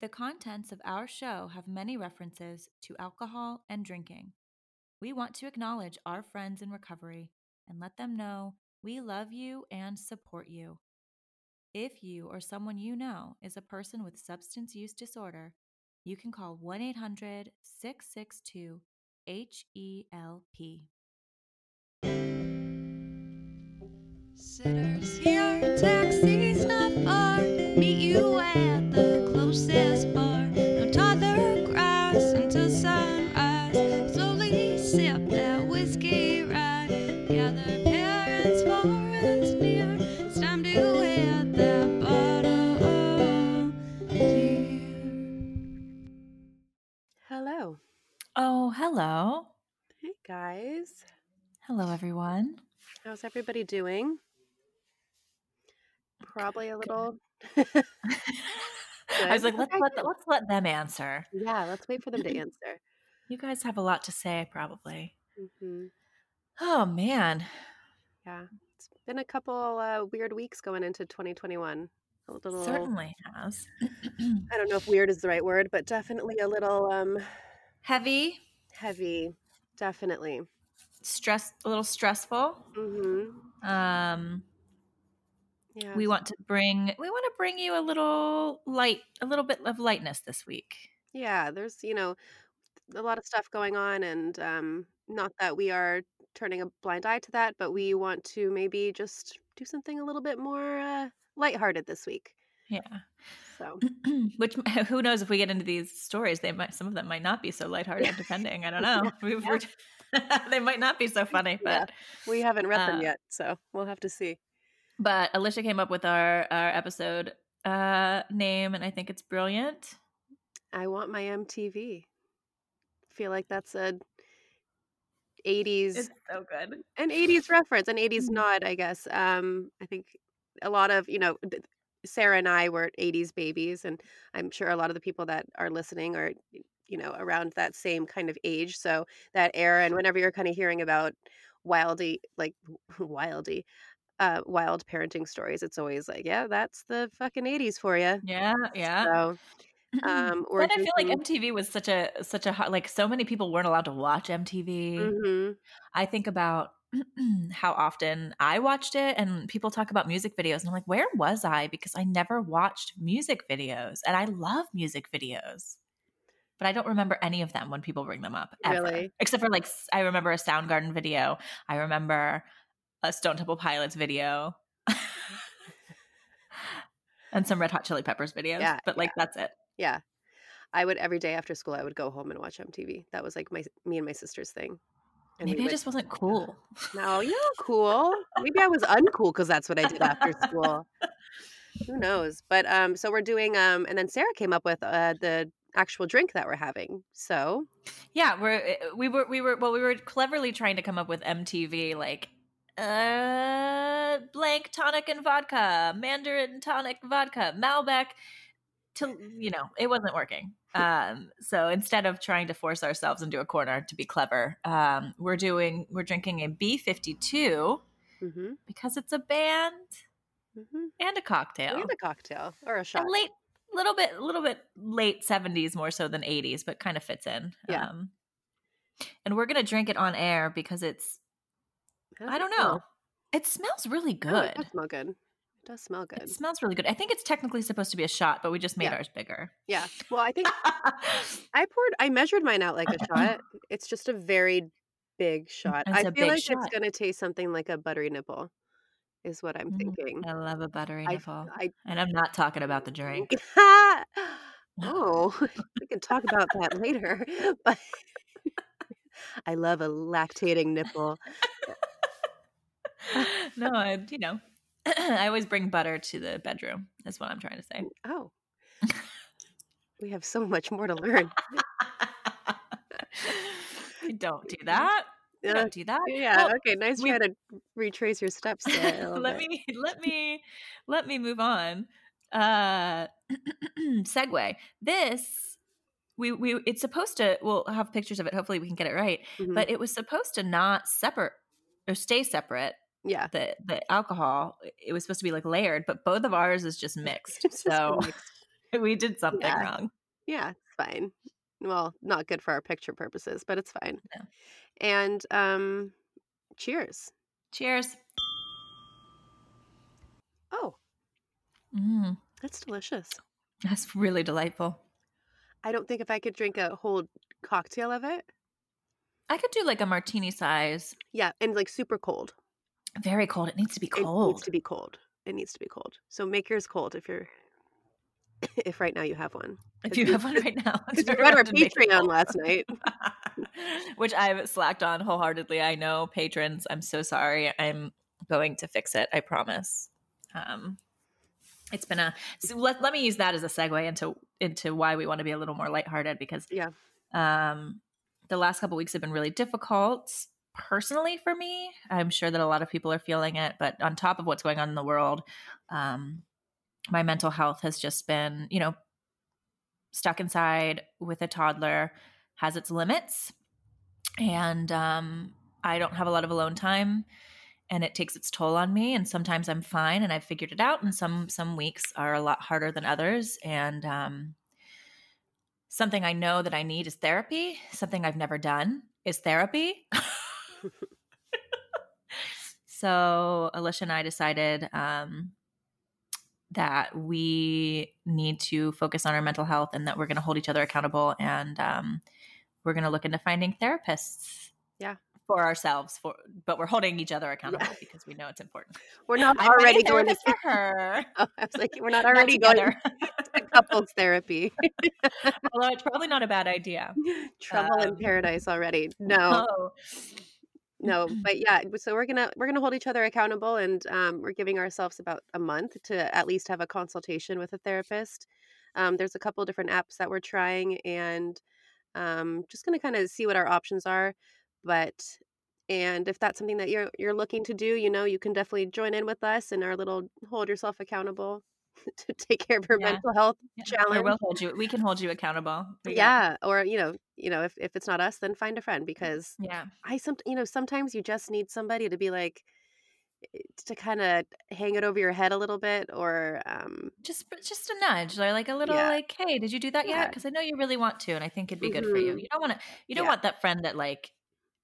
The contents of our show have many references to alcohol and drinking. We want to acknowledge our friends in recovery and let them know we love you and support you. If you or someone you know is a person with substance use disorder, you can call 1 800 662 HELP. Sitters here, taxi's not far. Guys. Hello, everyone. How's everybody doing? Probably a little I was like, let's let, good. let's let them answer. Yeah, let's wait for them to answer. You guys have a lot to say, probably. hmm Oh, man. Yeah. It's been a couple uh, weird weeks going into 2021. A little Certainly has. I don't know if weird is the right word, but definitely a little um Heavy, heavy. Definitely. stress, a little stressful. Mhm. Um, Yeah. we want to bring we want to bring you a little light, a little bit of lightness this week. Yeah, there's, you know, a lot of stuff going on and um not that we are turning a blind eye to that, but we want to maybe just do something a little bit more uh lighthearted this week. Yeah. So, Which who knows if we get into these stories, they might some of them might not be so lighthearted, depending. I don't know. Yeah, yeah. they might not be so funny, Yeah. but we haven't read them Uh, yet, so we'll have to see. but Alicia came up with our our episode uh name, and I think it's brilliant. I want my MTV. Feel like that's a 80s It's so good. an 80s reference, an 80s Mhm. nod, I guess. Um, I think a lot of, you know, Sarah and I were 80s babies, and I'm sure a lot of the people that are listening are, you know, around that same kind of age. So that era, and whenever you're kind of hearing about wildy, like wildy, uh, wild parenting stories, it's always like, yeah, that's the fucking 80s for you. Yeah, yeah. So, um, we're But I feel like. MTV was such a such a like so many people weren't allowed to watch MTV. Mhm. I think about how often I watched it and people talk about music videos and I'm like, where was I? Because I never watched music videos and I love music videos. But I don't remember any of them when people bring them up ever. Really? Except for like I remember a Soundgarden video. I remember a Stone Temple Pilots video. and some Red Hot Chili Peppers videos. Yeah, but like that's it. Yeah. I would every day after school I would go home and watch MTV. That was like my me and my sister's thing. And Maybe I would just wasn't cool. No, you're cool. Maybe I was uncool because that's what I did after school. Who knows? But um so we're doing um and then Sarah came up with uh the actual drink that we're having. So, Yeah, we're eh, we were we were well we were cleverly trying to come up with MTV like uh blank tonic and vodka, Mandarin tonic vodka, Malbec to you know, it wasn't working. Um so instead of trying to force ourselves into a corner to be clever, um we're doing we're drinking a B52 mhm. because it's a band Mhm. and a cocktail. And a cocktail or a shot. a late little bit a little bit late 70s more so than 80s but kind of fits in Yeah. um and we're gonna drink it on air because it's i don't know it smells really Oh, good it does smell good. Does smell good. it smells really good i think it's technically supposed to be a shot but we just made Yeah. ours bigger Yeah. Well, I think I poured I measured mine out like a shot. It's just a very big shot. It's I feel like it's going to taste something like a buttery nipple is what I'm Mhm. thinking. i love a buttery I nipple I and i'm not talking about the drink oh, we can talk about that later. But I love a lactating nipple. no i you know i always bring butter to the bedroom is what i'm trying to say Oh, we have so much more to learn. don't do that Yeah, don't do that yeah. Well, Okay. Nice we- try to retrace your steps let bit. me let me let me move on uh segue this we we it's supposed to we'll have pictures of it hopefully we can get it right Mhm. but it was supposed to not separate or stay separate yeah, the the alcohol it was supposed to be like layered but both of ours is just mixed just so mixed. we did something Yeah. wrong. Yeah, it's fine. Well, not good for our picture purposes, but it's fine. No. And um cheers. Cheers. Oh, Mm, that's delicious. that's really delightful. I don't think if I could drink a whole cocktail of it. I could do like a martini size. Yeah, and like super cold. Very cold. It needs to be cold. It needs to be cold. It needs to be cold. So make yours cold if you're if right now you have one. If you have one right now, you read our around and make it Patreon last night. Which I've slacked on wholeheartedly. I know, patrons. I'm so sorry. I'm going to fix it. I promise. Um, it's been a so let, let me use that as a segue into into why we want to be a little more lighthearted because Yeah. um, the last couple weeks have been really difficult personally for me. I'm sure that a lot of people are feeling it, but on top of what's going on in the world, um, my mental health has just been, you know, stuck inside with a toddler has its limits. And um, I don't have a lot of alone time and it takes its toll on me and sometimes i'm fine and i've figured it out and some some weeks are a lot harder than others and um, something i know that i need is therapy something i've never done is therapy so alicia and i decided um, that we need to focus on our mental health and that we're going to hold each other accountable and um, we're going to look into finding therapists Yeah. for ourselves for but we're holding each other accountable because we know it's important We're not I'm already going to for her Oh, I was like, we're not Not already going together. to couples therapy. although it's probably not a bad idea Trouble in Um, paradise already. No, oh no, but yeah. So we're gonna we're gonna hold each other accountable, and um, we're giving ourselves about a month to at least have a consultation with a therapist. Um, there's a couple different apps that we're trying, and um, just gonna kind of see what our options are. But and if that's something that you're you're looking to do, you know, you can definitely join in with us in our little hold yourself accountable to take care of your Yeah. mental health Yeah, challenge. or we'll hold you we can hold you accountable got- yeah or you know you know if, if it's not us then find a friend because yeah i some you know sometimes you just need somebody to be like eh, to kind of hang it over your head a little bit or um just just a nudge or like a little Yeah. like hey did you do that yet Yeah. because i know you really want to and i think it'd be good for you Mhm. you don't want to you don't Yeah. want that friend that like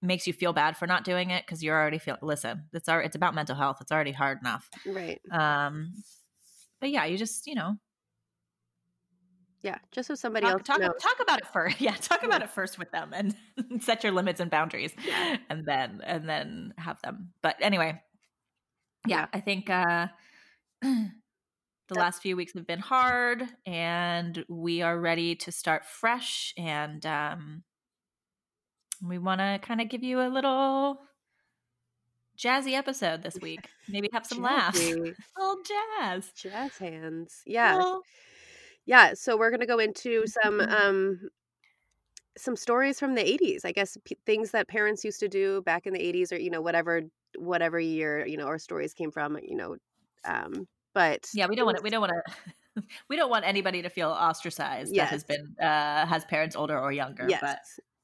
makes you feel bad for not doing it because you're already feel listen it's our it's about mental health it's already hard enough right um but yeah you just you know yeah just so somebody talk, else talk, knows. talk about it first yeah talk about it first with them and set your limits and boundaries Yeah. and then and then have them. But anyway yeah, Yeah. i think uh the last few weeks have been hard and we are ready to start fresh and um we want to kind of give you a little jazzy episode this week. Maybe have some laughs. A little jazz. Jazz hands. Yeah. Little- yeah so we're gonna go into some Mhm. um some stories from the 80s i guess p- things that parents used to do back in the 80s or you know whatever whatever year you know our stories came from you know um but yeah we don't want to we don't want to we don't want anybody to feel ostracized that has been uh has parents older or younger yes but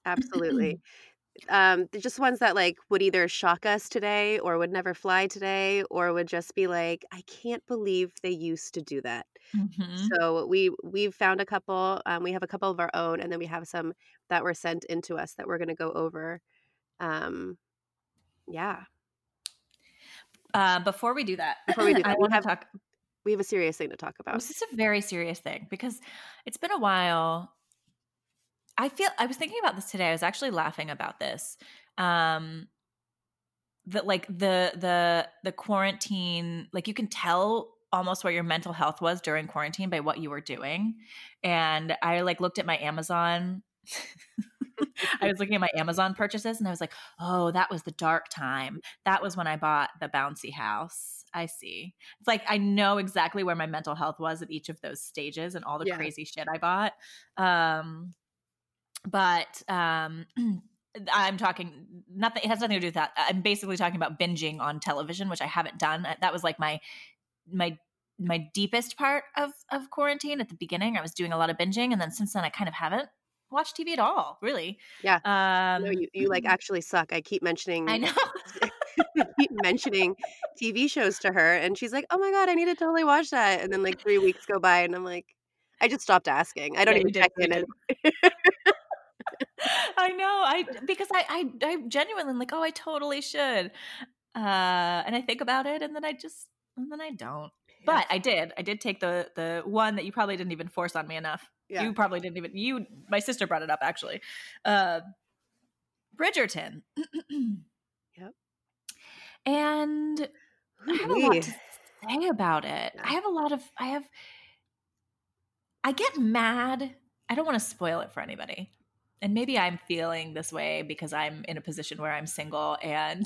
absolutely um they're just ones that like would either shock us today or would never fly today or would just be like i can't believe they used to do that Mhm. so we we've found a couple um, we have a couple of our own and then we have some that were sent into us that we're going to go over um yeah uh, before we do that Before we do i that, we want to have- talk we have a serious thing to talk about This is a very serious thing because it's been a while. I feel I was thinking about this today. I was actually laughing about this. Um that like the the the quarantine, like you can tell almost what your mental health was during quarantine by what you were doing. And I like looked at my Amazon I was looking at my Amazon purchases and I was like, oh, that was the dark time. That was when I bought the bouncy house. I see. It's like I know exactly where my mental health was at each of those stages and all the Yeah. crazy shit I bought. Um, but um, I'm talking nothing. It has nothing to do with that. I'm basically talking about binging on television, which I haven't done. That was like my my my deepest part of of quarantine at the beginning. I was doing a lot of binging, and then since then, I kind of haven't watched TV at all. Really. Yeah. Um, no you, you like actually suck i keep mentioning I know. Keep mentioning tv shows to her and she's like oh my god i need to totally watch that and then like three weeks go by and i'm like I just stopped asking. I don't Yeah, even you did, check in. I know. I because I I I genuinely like, oh, I totally should. Uh and I think about it and then I just and then I don't. But I did. I did take the the one that you probably didn't even force on me enough. yeah. You probably didn't even you my sister brought it up actually. Uh Bridgerton. Yep. And I have a lot to say about it. I have a lot of I have I get mad. I don't want to spoil it for anybody. And maybe I'm feeling this way because I'm in a position where I'm single and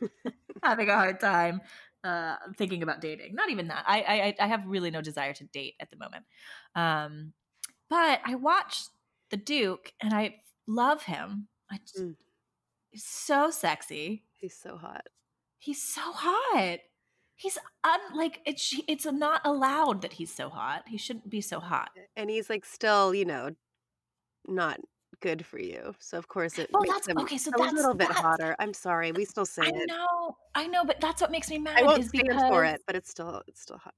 having a hard time uh, thinking about dating. Not even that. I, I I have really no desire to date at the moment. Um, but I watched the Duke and I love him. I just, Mm. he's so sexy. He's so hot. He's so hot. He's un like it's it's not allowed that he's so hot. He shouldn't be so hot. And he's like still, you know, not good for you. So of course it Well, makes that's him okay. So a that's little bit that's- hotter. I'm sorry. We still say I it. know, I know, but that's what makes me mad. I won't is stand because, for it, but it's still it's still hot.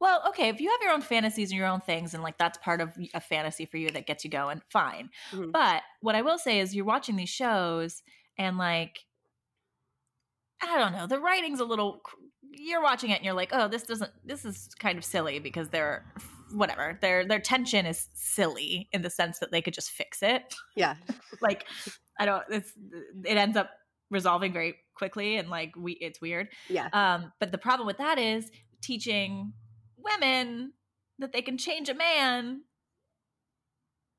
Well, okay, if you have your own fantasies and your own things, and like that's part of a fantasy for you that gets you going, fine. Mhm. But what I will say is, you're watching these shows, and like, I don't know, the writing's a little. You're watching it, and you're like, oh, this doesn't. This is kind of silly because they're whatever. Their their tension is silly in the sense that they could just fix it. Yeah. like, I don't. It's it ends up resolving very quickly, and like we, it's weird. Yeah. Um, but the problem with that is teaching women that they can change a man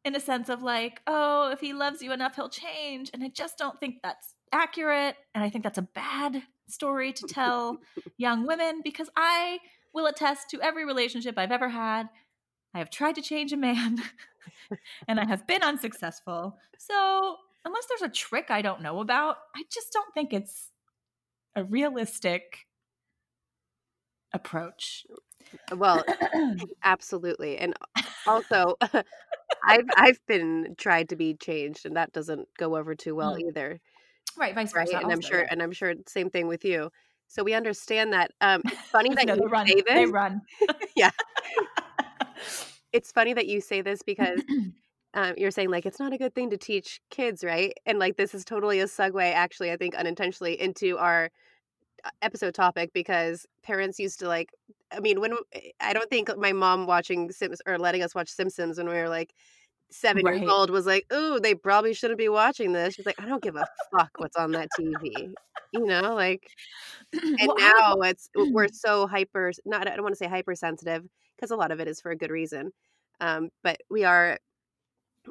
in a sense of like, oh, if he loves you enough, he'll change. And I just don't think that's accurate. And I think that's a bad story to tell young women because I will attest to every relationship I've ever had. I have tried to change a man and I have been unsuccessful. So, unless there's a trick I don't know about, I just don't think it's a realistic approach. Well, absolutely. And also I've I've been tried to be changed and that doesn't go over too well Mm. either. right, vice Right. versa. And I'm sure yeah. and I'm sure same thing with you. So we understand that. Um funny that No, you run. say They run. Yeah. It's funny that you say this because um, you're saying like it's not a good thing to teach kids, right? And like this is totally a segue, actually, I think unintentionally into our uh, episode topic because parents used to like. I mean, when I don't think my mom watching Sims or letting us watch Simpsons when we were like seven Right. years old was like, "Ooh, they probably shouldn't be watching this." She's like, "I don't give a fuck what's on that TV," you know, like. And Well, I now was- it's we're so hyper. Not I don't want to say hypersensitive because a lot of it is for a good reason, um, but we are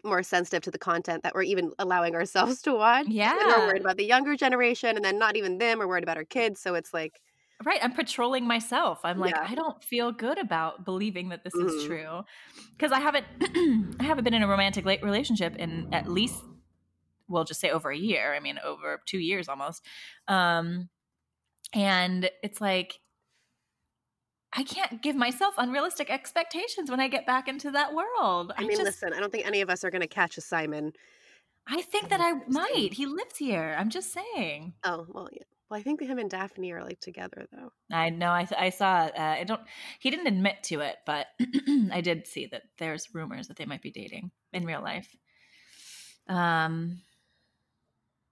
more sensitive to the content that we're even allowing ourselves to watch. And we're worried about the younger generation, and then not even them. We're worried about our kids. So it's like, Right. I'm patrolling myself. I'm like, Yeah. I don't feel good about believing that this is Mhm. true. Because I haven't I haven't been in a romantic la- relationship in at least we'll just say over a year. I mean, over two years almost. Um and it's like I can't give myself unrealistic expectations when I get back into that world. I I, mean, just listen, I don't think any of us are going to catch a Simon. I think that I might. He lives here. I'm just saying. Oh well, yeah. Well, I think him and Daphne are like together though. I know. I, I saw. Uh, I don't. He didn't admit to it, but I did see that there's rumors that they might be dating in real life. Um,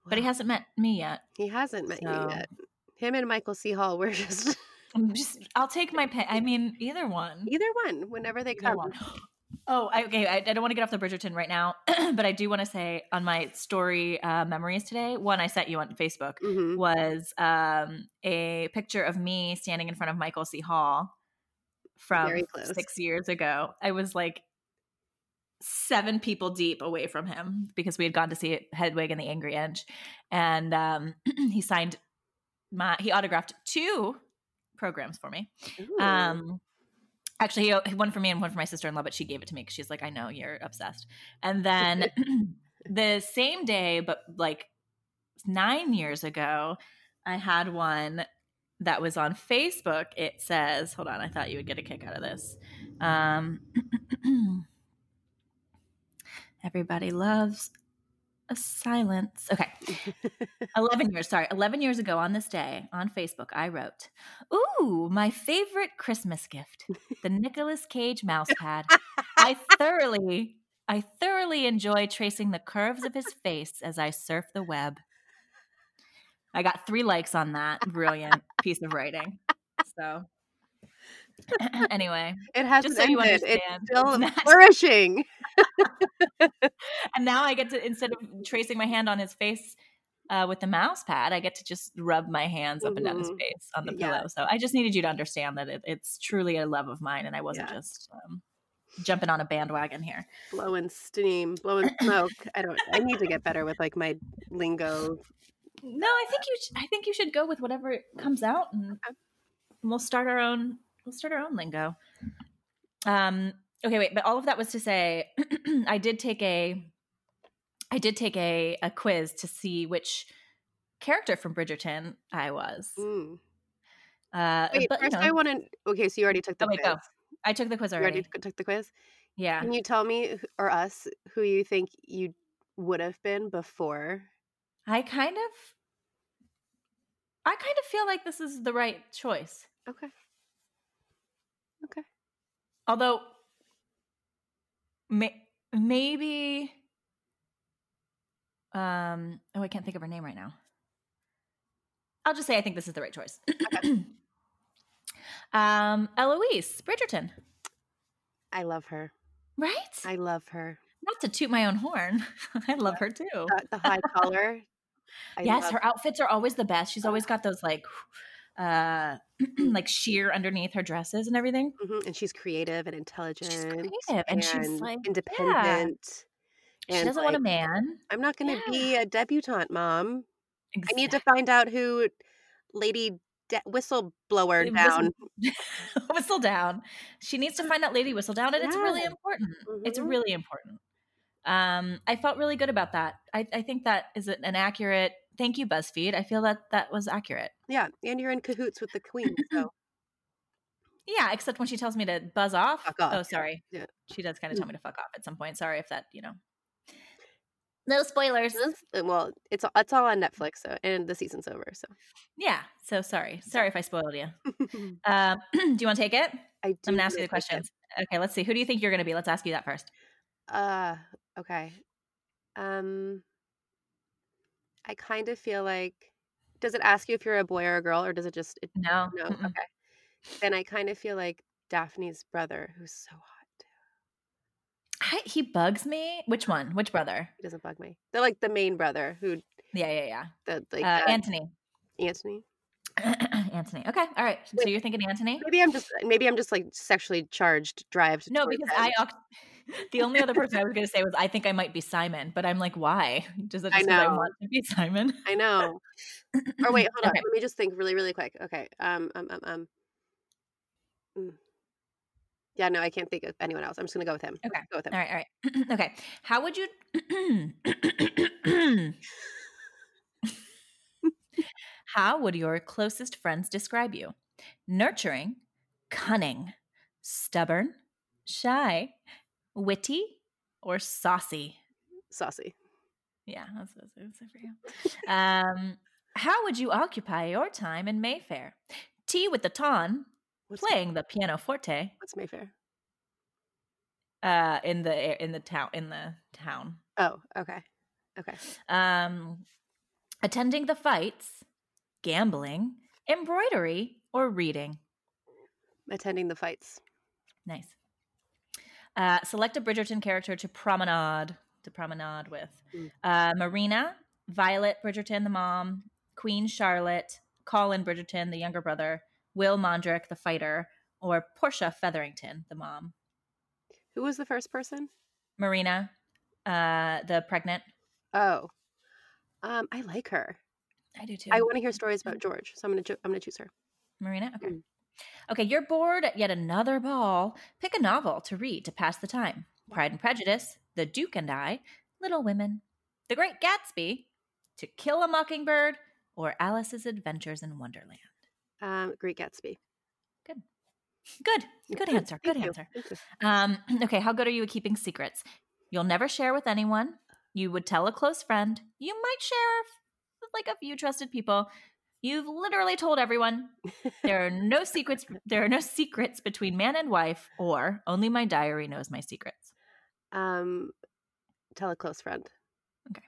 but he hasn't met me yet. He hasn't met So- you yet. Him and Michael C. Hall were just I'm just. I'll take my pay. I mean, either one. either one whenever they Either come. one. Oh, I, okay. I, I don't want to get off the Bridgerton right now, but I do want to say on my story uh, memories today, one I sent you on Facebook hmm was um, a picture of me standing in front of Michael C. Hall from six years ago. I was like seven people deep away from him because we had gone to see Hedwig and the Angry Inch, and um, he signed my he autographed two programs for me. Ooh. Um, actually, he, one for me and one for my sister in law, but she gave it to me because she's like, I know you're obsessed. And then the same day, but like nine years ago, I had one that was on Facebook. It says, hold on, I thought you would get a kick out of this. Um, everybody loves of silence. Okay. 11 years, sorry, 11 years ago on this day on Facebook, I wrote, Ooh, my favorite Christmas gift, the Nicolas Cage mouse pad. I thoroughly, I thoroughly enjoy tracing the curves of his face as I surf the web. I got three likes on that brilliant piece of writing. So, anyway, it hasn't so you ended. understand, It's still flourishing. and now I get to instead of tracing my hand on his face uh, with the mouse pad, I get to just rub my hands up and down his Mhm. face on the Yeah. pillow. So I just needed you to understand that it, it's truly a love of mine, and I wasn't Yeah. just um, jumping on a bandwagon here. blowing steam, blowing smoke. I don't. I need to get better with like my lingo. No, I think you. Sh- I think you should go with whatever comes out, and Okay. we'll start our own. We'll start our own lingo. Um. Okay, wait. But all of that was to say, I did take a. I did take a a quiz to see which character from Bridgerton I was. Mm. Uh, Wait, but you first know, I want to. Okay, so you already took the Oh, wait, quiz. go. I took the quiz You already. already took the quiz. yeah. Can you tell me or us who you think you would have been before? I kind of. I kind of feel like this is the right choice. Okay. Okay. Although, may, maybe. Um. Oh, I can't think of her name right now. I'll just say I think this is the right choice. um, Eloise Bridgerton, I love her. right? I love her. Not to toot my own horn, I love her too. The, the high collar. I yes, her outfits are always the best. She's always got those like, uh, like sheer underneath her dresses and everything. Mhm, And she's creative and intelligent. She's creative, and she's and like, yeah. independent. She doesn't want a man. I'm not going to be a debutante, mom. I need to find out who Lady De- Whistleblower down. whistle down. She needs to find that Lady Whistledown, and it's really important. It's Mhm. really important. Um, I felt really good about that. I, I think that is an accurate. Thank you, BuzzFeed. I feel that that was accurate. Yeah, and you're in cahoots with the queen. So Yeah, except when she tells me to buzz off. Off, Oh, sorry. yeah. She does kind of tell me to fuck off at some point. Sorry if that, you know. No spoilers. Uh, well, it's it's all on Netflix, so and the season's over. So Yeah. So sorry. Sorry if I spoiled you. Um, do you want to take it? I do. I'm gonna ask you the it. questions. Okay, let's see. Who do you think you're gonna be? Let's ask you that first. Uh, okay. Um, I kind of feel like. Does it ask you if you're a boy or a girl, or does it just? It, No. no. mm-mm. Okay. Then I kind of feel like Daphne's brother, who's so hot. I, he bugs me. Which one? Which brother? He doesn't bug me. They're like the main brother, who Yeah, yeah, yeah. the like uh, uh, Anthony. Anthony. Anthony. Okay. All right. So Wait. you're thinking Anthony? Maybe I'm just maybe I'm just like sexually charged, drived. No, because. I. The only other person I was going to say was I think I might be Simon, but I'm like, why? Does it I just 'cause I want to be Simon? I know. Or wait, hold on. Okay. Let me just think really, really quick. Okay. Um, um, um, um. mm. Yeah, no, I can't think of anyone else. I'm just gonna go with him. Okay. go with him. All right. All right. okay. How would you? How would your closest friends describe you? Nurturing, cunning, stubborn, shy, witty, or saucy? Saucy. Yeah, that's what I say for you. Um, how would you occupy your time in Mayfair? Tea with the ton, What's playing the pianoforte What's Mayfair? uh, in the in the town in the town. Oh, okay. Okay. Um, attending the fights, gambling, embroidery, or reading. Attending the fights. Nice. Uh, select a Bridgerton character to promenade to promenade with. Mm. Uh, Marina, Violet Bridgerton, the mom, Queen Charlotte, Colin Bridgerton, the younger brother, Will Mondrich, the fighter, or Portia Featherington, the mom. Who was the first person? Marina, uh, the pregnant. Oh, um, I like her. I do too. I want to hear stories about George, so I'm gonna cho- I'm gonna choose her. Marina? Okay. Mm. Okay, you're bored at yet another ball. Pick a novel to read to pass the time. Pride and Prejudice, The Duke and I, Little Women, The Great Gatsby, To Kill a Mockingbird, or Alice's Adventures in Wonderland. Um, Great Gatsby. Good. Good Good answer. Good answer. Um, okay, how good are you at keeping secrets? You'll never share with anyone. you would tell a close friend. You might share like a few trusted people. You've literally told everyone. There are no secrets. There are no secrets between man and wife, or only my diary knows my secrets. Um, tell a close friend. Okay.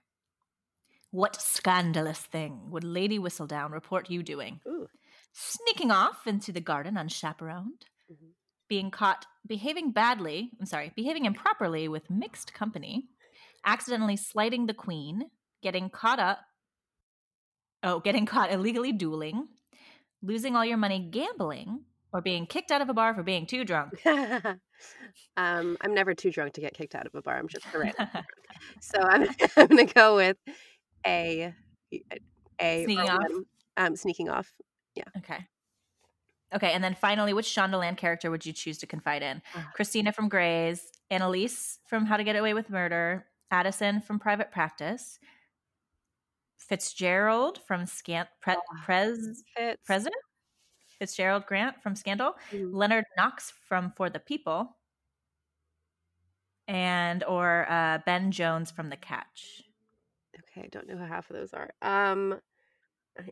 What scandalous thing would Lady Whistledown report you doing? Ooh. Sneaking off into the garden unchaperoned, Mhm. being caught behaving badly, I'm sorry, behaving improperly with mixed company, accidentally slighting the queen, getting caught up, oh, getting caught illegally dueling, losing all your money gambling, or being kicked out of a bar for being too drunk. um, I'm never too drunk to get kicked out of a bar. I'm just right. So I'm I'm gonna go with a a Sneaking off? one, Um, sneaking off. Yeah. Okay. Okay, and then finally, which Shondaland character would you choose to confide in? Ah. Cristina from Grey's, Annalise from How to Get Away with Murder, Addison from Private Practice, Fitzgerald from Scant Pre- Ah. Prez Fits. President Fitzgerald Grant from Scandal, Mhm. Leonard Knox from For the People, and or uh, Ben Jones from The Catch. Okay, I don't know who half of those are. Um,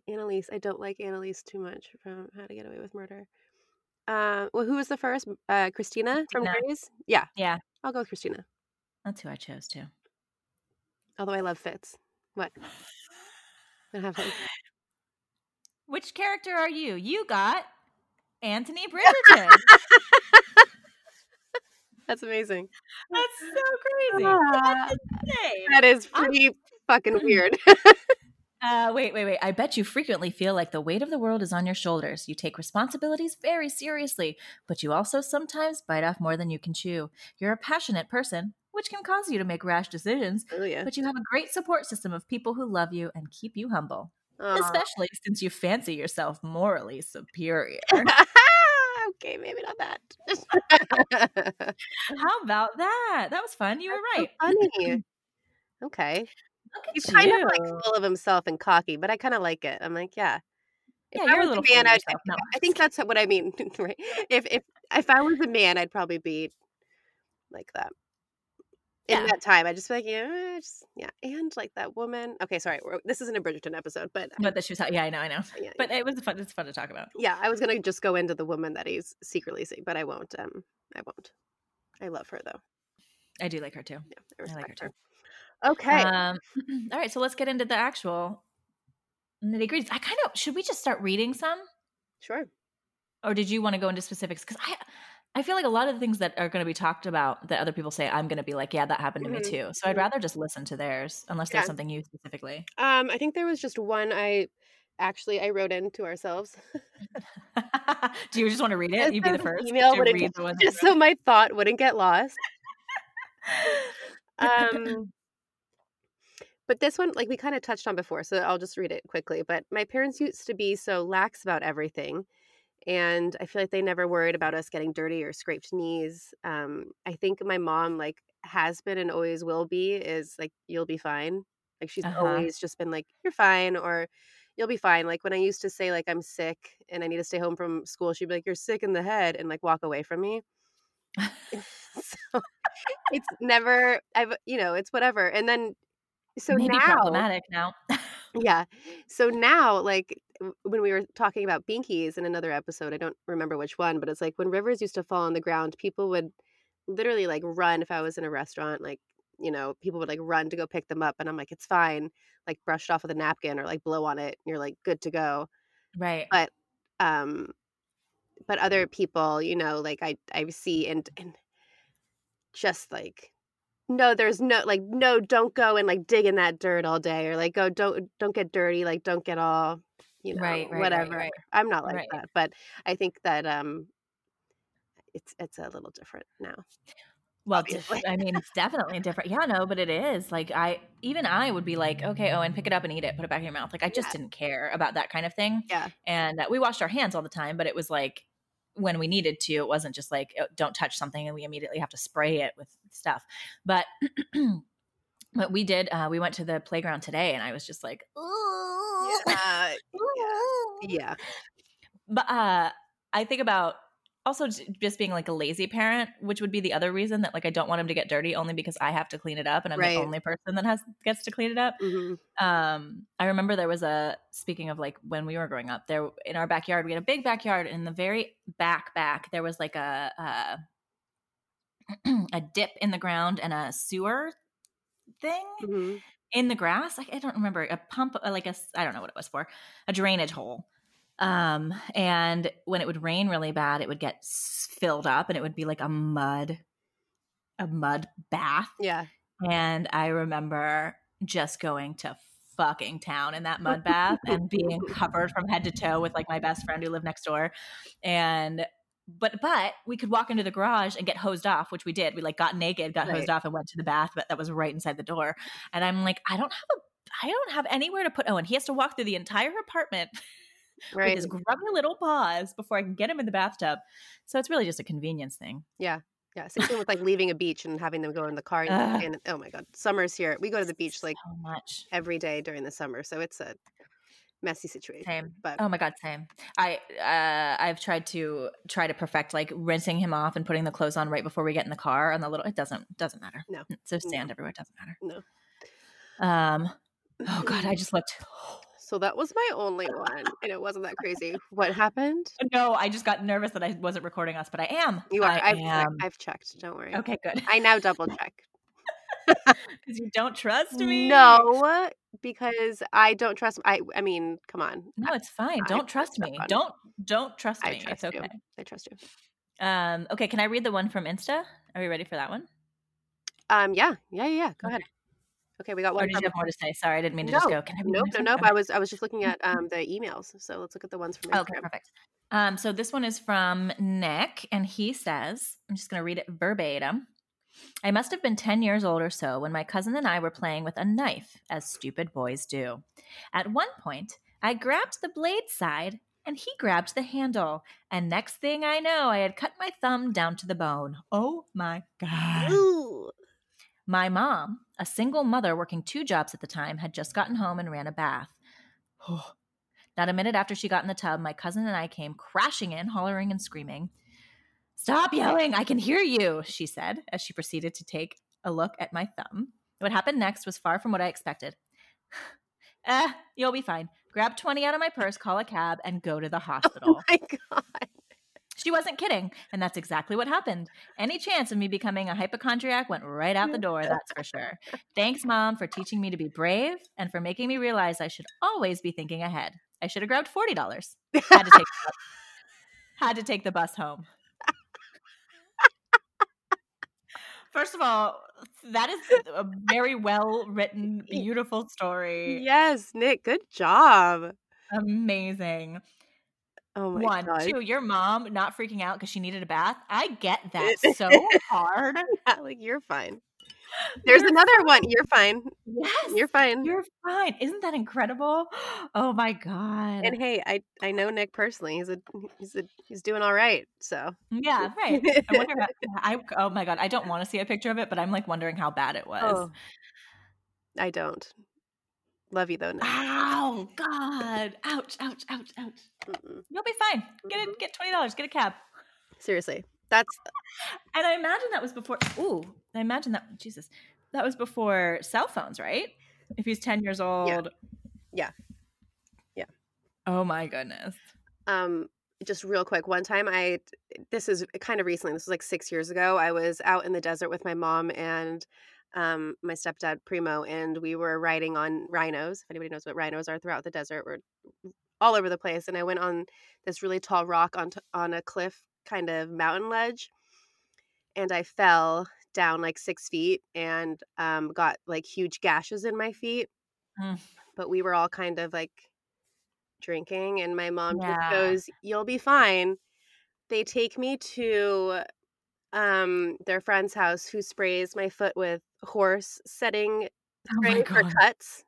Annalise. I don't like Annalise too much from How to Get Away with Murder. Uh, well, who was the first? Uh, Cristina, from. Grey's. Yeah, Yeah, I'll go with Cristina. that's who I chose too. Although I love Fitz. What? I have him. Which character are you? You got Anthony Bridgerton. That's amazing. That's so crazy. Insane. that is I'm- pretty fucking weird. Uh, wait, wait, wait. I bet you frequently feel like the weight of the world is on your shoulders. You take responsibilities very seriously, but you also sometimes bite off more than you can chew. You're a passionate person, which can cause you to make rash decisions, oh yeah. but you have a great support system of people who love you and keep you humble, Aw. especially since you fancy yourself morally superior. okay, maybe not that. How about that? That was fun. You were So right. funny. Okay. He's you. kind of like full of himself and cocky, but I kind of like it. I'm like, yeah. If Yeah, I you're a was little a man, I'd, not I think that's what I mean, right? If if if I was a man, I'd probably be like that. In Yeah. that time, I just feel like yeah, just, yeah, and like that woman. Okay, sorry, this isn't a Bridgerton episode, but But that she was, yeah, I know, I know. yeah, But it was fun. It's fun to talk about. yeah, I was gonna just go into the woman that he's secretly seeing, but I won't. Um, I won't. I love her though. I do like her too. Yeah, I I like her her. too. Okay. Um, all right, so let's get into the actual nitty gritty. I kind of should we just start reading some, sure. or did you want to go into specifics? Because I, I feel like a lot of the things that are going to be talked about that other people say, I'm going to be like, yeah, that happened to me Mhm, too. So I'd rather just listen to theirs, unless there's something you specifically. Um, I think there was just one I actually I wrote in to ourselves. Do you just want to read it? You'd be the first email read the just so my thought wouldn't get lost. Um, but this one, like we kind of touched on before, so I'll just read it quickly. But my parents used to be so lax about everything, and I feel like they never worried about us getting dirty or scraped knees. Um, I think my mom like has been and always will be is like you'll be fine. Like she's Uh-huh. always just been like you're fine or you'll be fine. Like when I used to say like I'm sick and I need to stay home from school, she'd be like you're sick in the head and like walk away from me. so it's never I've you know it's whatever. And then so Maybe now problematic now. yeah. So now, like when we were talking about binkies in another episode, I don't remember which one, but it's like when rivers used to fall on the ground, people would literally like run if I was in a restaurant, like, you know, people would like run to go pick them up. And I'm like, it's fine. Like brush it off with a napkin or like blow on it. And you're like good to go. right. But, um, but other people, you know, like I, I see and, and just like, no, there's no like no, don't go and like dig in that dirt all day or like go don't don't get dirty, like don't get all you know Right, right, whatever. right. I'm not like that, but I think that um it's it's a little different now. Well, def- I mean, it's definitely different. Yeah, no, but it is. Like, I even I would be like, okay, Owen, pick it up and eat it, put it back in your mouth. Like, I just Yeah. didn't care about that kind of thing. Yeah. And uh, we washed our hands all the time, but it was like when we needed to. It wasn't just like "Oh, don't touch something and we immediately have to spray it with stuff. But but we did. Uh, we went to the playground today, and I was just like, ooh. Yeah. yeah. Yeah. But uh, I think about also just being like a lazy parent, which would be the other reason that like I don't want him to get dirty only because I have to clean it up and I'm Right. the only person that has gets to clean it up. hmm Um, I remember there was a speaking of like when we were growing up, there in our backyard we had a big backyard, and in the very back back there was like a a, a dip in the ground and a sewer thing hmm in the grass. Like I don't remember a pump, uh, like a I don't know what it was for, a drainage hole. Um, and when it would rain really bad, it would get filled up, and it would be like a mud, a mud bath. Yeah. And I remember just going to fucking town in that mud bath and being covered from head to toe with like my best friend who lived next door. And but but we could walk into the garage and get hosed off, which we did. We like got naked, got Right. hosed off, and went to the bath, but that was right inside the door. And I'm like, I don't have a I don't have anywhere to put Owen. He has to walk through the entire apartment with his grubby little paws before I can get him in the bathtub. So it's really just a convenience thing. Yeah. Yeah. Same thing with like leaving a beach and having them go in the car. And, Ugh. and oh my God, summer's here. We go to the beach like so much. every day during the summer. So it's a messy situation. Same. But Oh my god, same. I uh I've tried to try to perfect like rinsing him off and putting the clothes on right before we get in the car and the little it doesn't doesn't matter. No. So sand everywhere, doesn't matter. No. Um oh god, I just looked so that was my only one. And it wasn't that crazy. What happened? No, I just got nervous that I wasn't recording us, but I am. You are. I I've, am. I've checked. Don't worry. Okay, good. I now double check. Because you don't trust me. No, because I don't trust. I. I mean, come on. No, it's fine. I Don't put trust me. Don't don't trust I me. trust it's you. okay. I trust you. Um okay, can I read the one from Insta? Are we ready for that one? Um. Yeah. Yeah. Yeah. yeah. Go ahead. Okay, we got Or one. did from- you have more to say? Sorry, I didn't mean to just go. Can I Nope. No. Nope. Okay. I was. I was just looking at um the emails. So let's look at the ones from Instagram. Okay, perfect. Um, so this one is from Nick, and he says, I'm just going to read it verbatim. I must have been 10 years old or so when my cousin and I were playing with a knife, as stupid boys do. At one point, I grabbed the blade side and he grabbed the handle. And next thing I know, I had cut my thumb down to the bone. Oh my God. Ooh. My mom, a single mother working two jobs at the time, had just gotten home and ran a bath. Not a minute after she got in the tub, my cousin and I came crashing in, hollering and screaming. Stop yelling, I can hear you, she said as she proceeded to take a look at my thumb. What happened next was far from what I expected. eh, you'll be fine. Grab 20 out of my purse, call a cab, and go to the hospital. Oh my god. She wasn't kidding, and that's exactly what happened. Any chance of me becoming a hypochondriac went right out the door, that's for sure. Thanks, Mom, for teaching me to be brave and for making me realize I should always be thinking ahead. I should have grabbed $40. Had to take, had to take the bus home. First of all, that is a very well written, beautiful story. Yes, Nick. Good job. Amazing. Oh my One, god. two, your mom not freaking out because she needed a bath. I get that so hard. Yeah, like you're fine. There's You're another one. You're fine. Yes, You're fine. you're fine. Isn't that incredible? Oh my god. and hey, I I know Nick personally. He's a he's a he's doing all right. So yeah, right. I wonder. How, I oh my god, I don't want to see a picture of it, but I'm like wondering how bad it was. Oh. I don't. Love you though. Nick. Ow, God! Ouch! Ouch! Ouch! Ouch! Mm-mm. You'll be fine. Get it. Get twenty dollars. Get a cab. Seriously, that's And I imagine that was before. Ooh, I imagine that. Jesus, that was before cell phones, right? If he's ten years old. Yeah. Yeah. Oh my goodness. um just real quick one time i this is kind of recently this was like six years ago i was out in the desert with my mom and um my stepdad primo and we were riding on rhinos if anybody knows what rhinos are throughout the desert we're all over the place and i went on this really tall rock on t- on a cliff kind of mountain ledge and i fell down like six feet and um got like huge gashes in my feet. Mm. but we were all kind of like drinking and my mom Yeah. just goes you'll be fine. They take me to um their friend's house who sprays my foot with horse setting Oh my for cuts.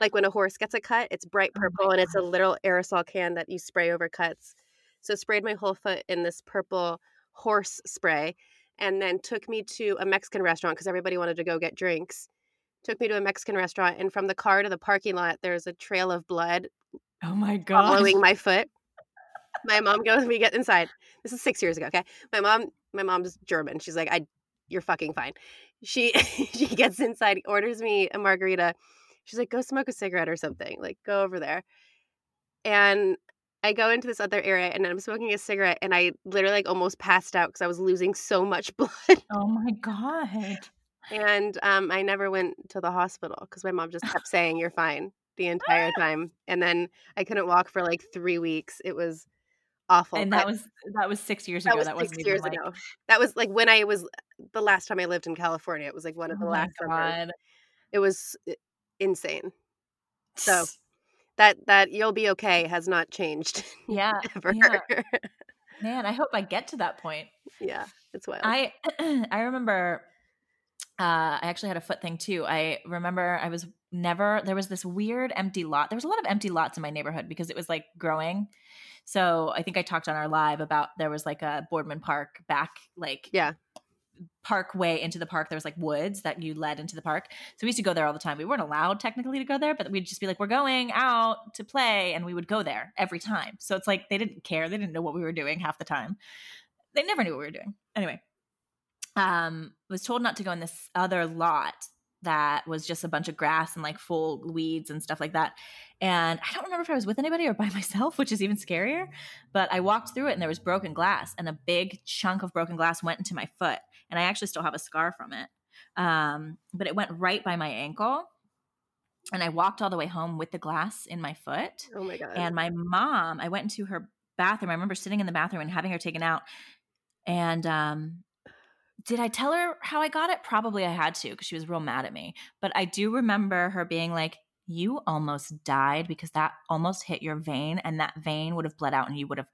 Like when a horse gets a cut it's bright Oh purple and it's a little aerosol can that you spray over cuts so sprayed my whole foot in this purple horse spray and then took me to a mexican restaurant because everybody wanted to go get drinks took me to a mexican restaurant and from the car to the parking lot there's a trail of blood Oh my god. following my foot my mom goes, we get inside. This is six years ago. Okay, my mom, my mom's German. She's like, I, you're fucking fine. She she gets inside, orders me a margarita. She's like, go smoke a cigarette or something. Like, go over there. And I go into this other area and I'm smoking a cigarette and I literally like almost passed out because I was losing so much blood. Oh my god. And um, I never went to the hospital because my mom just kept saying, You're fine the entire time. And then I couldn't walk for like three weeks. It was awful. And that was that was six years that ago. was That wasn't years even like, ago. That was like when I was the last time I lived in California. It was like one of the oh last summers. god. It was uh, insane. So that that you'll be okay has not changed yeah, ever. yeah. Man, I hope I get to that point. yeah, it's wild. I I remember uh I actually had a foot thing too. I remember I was never there was this weird empty lot. There was a lot of empty lots in my neighborhood because it was like growing. So I think I talked on our live about there was like a Boardman Park back like yeah, parkway into the park. There was like woods that you led into the park. So we used to go there all the time. We weren't allowed technically to go there, but we'd just be like, we're going out to play. And we would go there every time. So it's like they didn't care. They didn't know what we were doing half the time. They never knew what we were doing. Anyway, um, was told not to go in this other lot that was just a bunch of grass and like full weeds and stuff like that. And I don't remember if I was with anybody or by myself, which is even scarier. But I walked through it and there was broken glass, and a big chunk of broken glass went into my foot. And I actually still have a scar from it. Um, but it went right by my ankle. And I walked all the way home with the glass in my foot. oh my god. And my mom, I went into her bathroom. I remember sitting in the bathroom and having her taken out. And um, did I tell her how I got it? Probably I had to because she was real mad at me. But I do remember her being like, You almost died because that almost hit your vein, and that vein would have bled out and you would have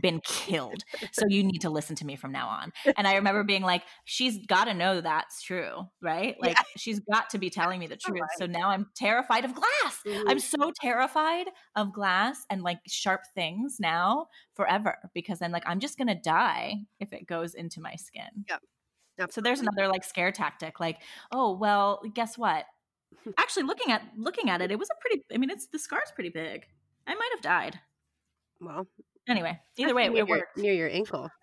been killed. So you need to listen to me from now on. And I remember being like, She's got to know that's true, right? Like, Yeah. she's got to be telling me the truth. So now I'm terrified of glass. I'm mm-hmm. so terrified of glass and like sharp things now forever because I'm like, I'm just gonna die if it goes into my skin. Yep. So there's another like scare tactic, like, oh well, guess what? Actually, looking at looking at it, it was a pretty. I mean, it's the scar's pretty big. I might have died. well, Anyway, either way, near it your, worked. near your ankle.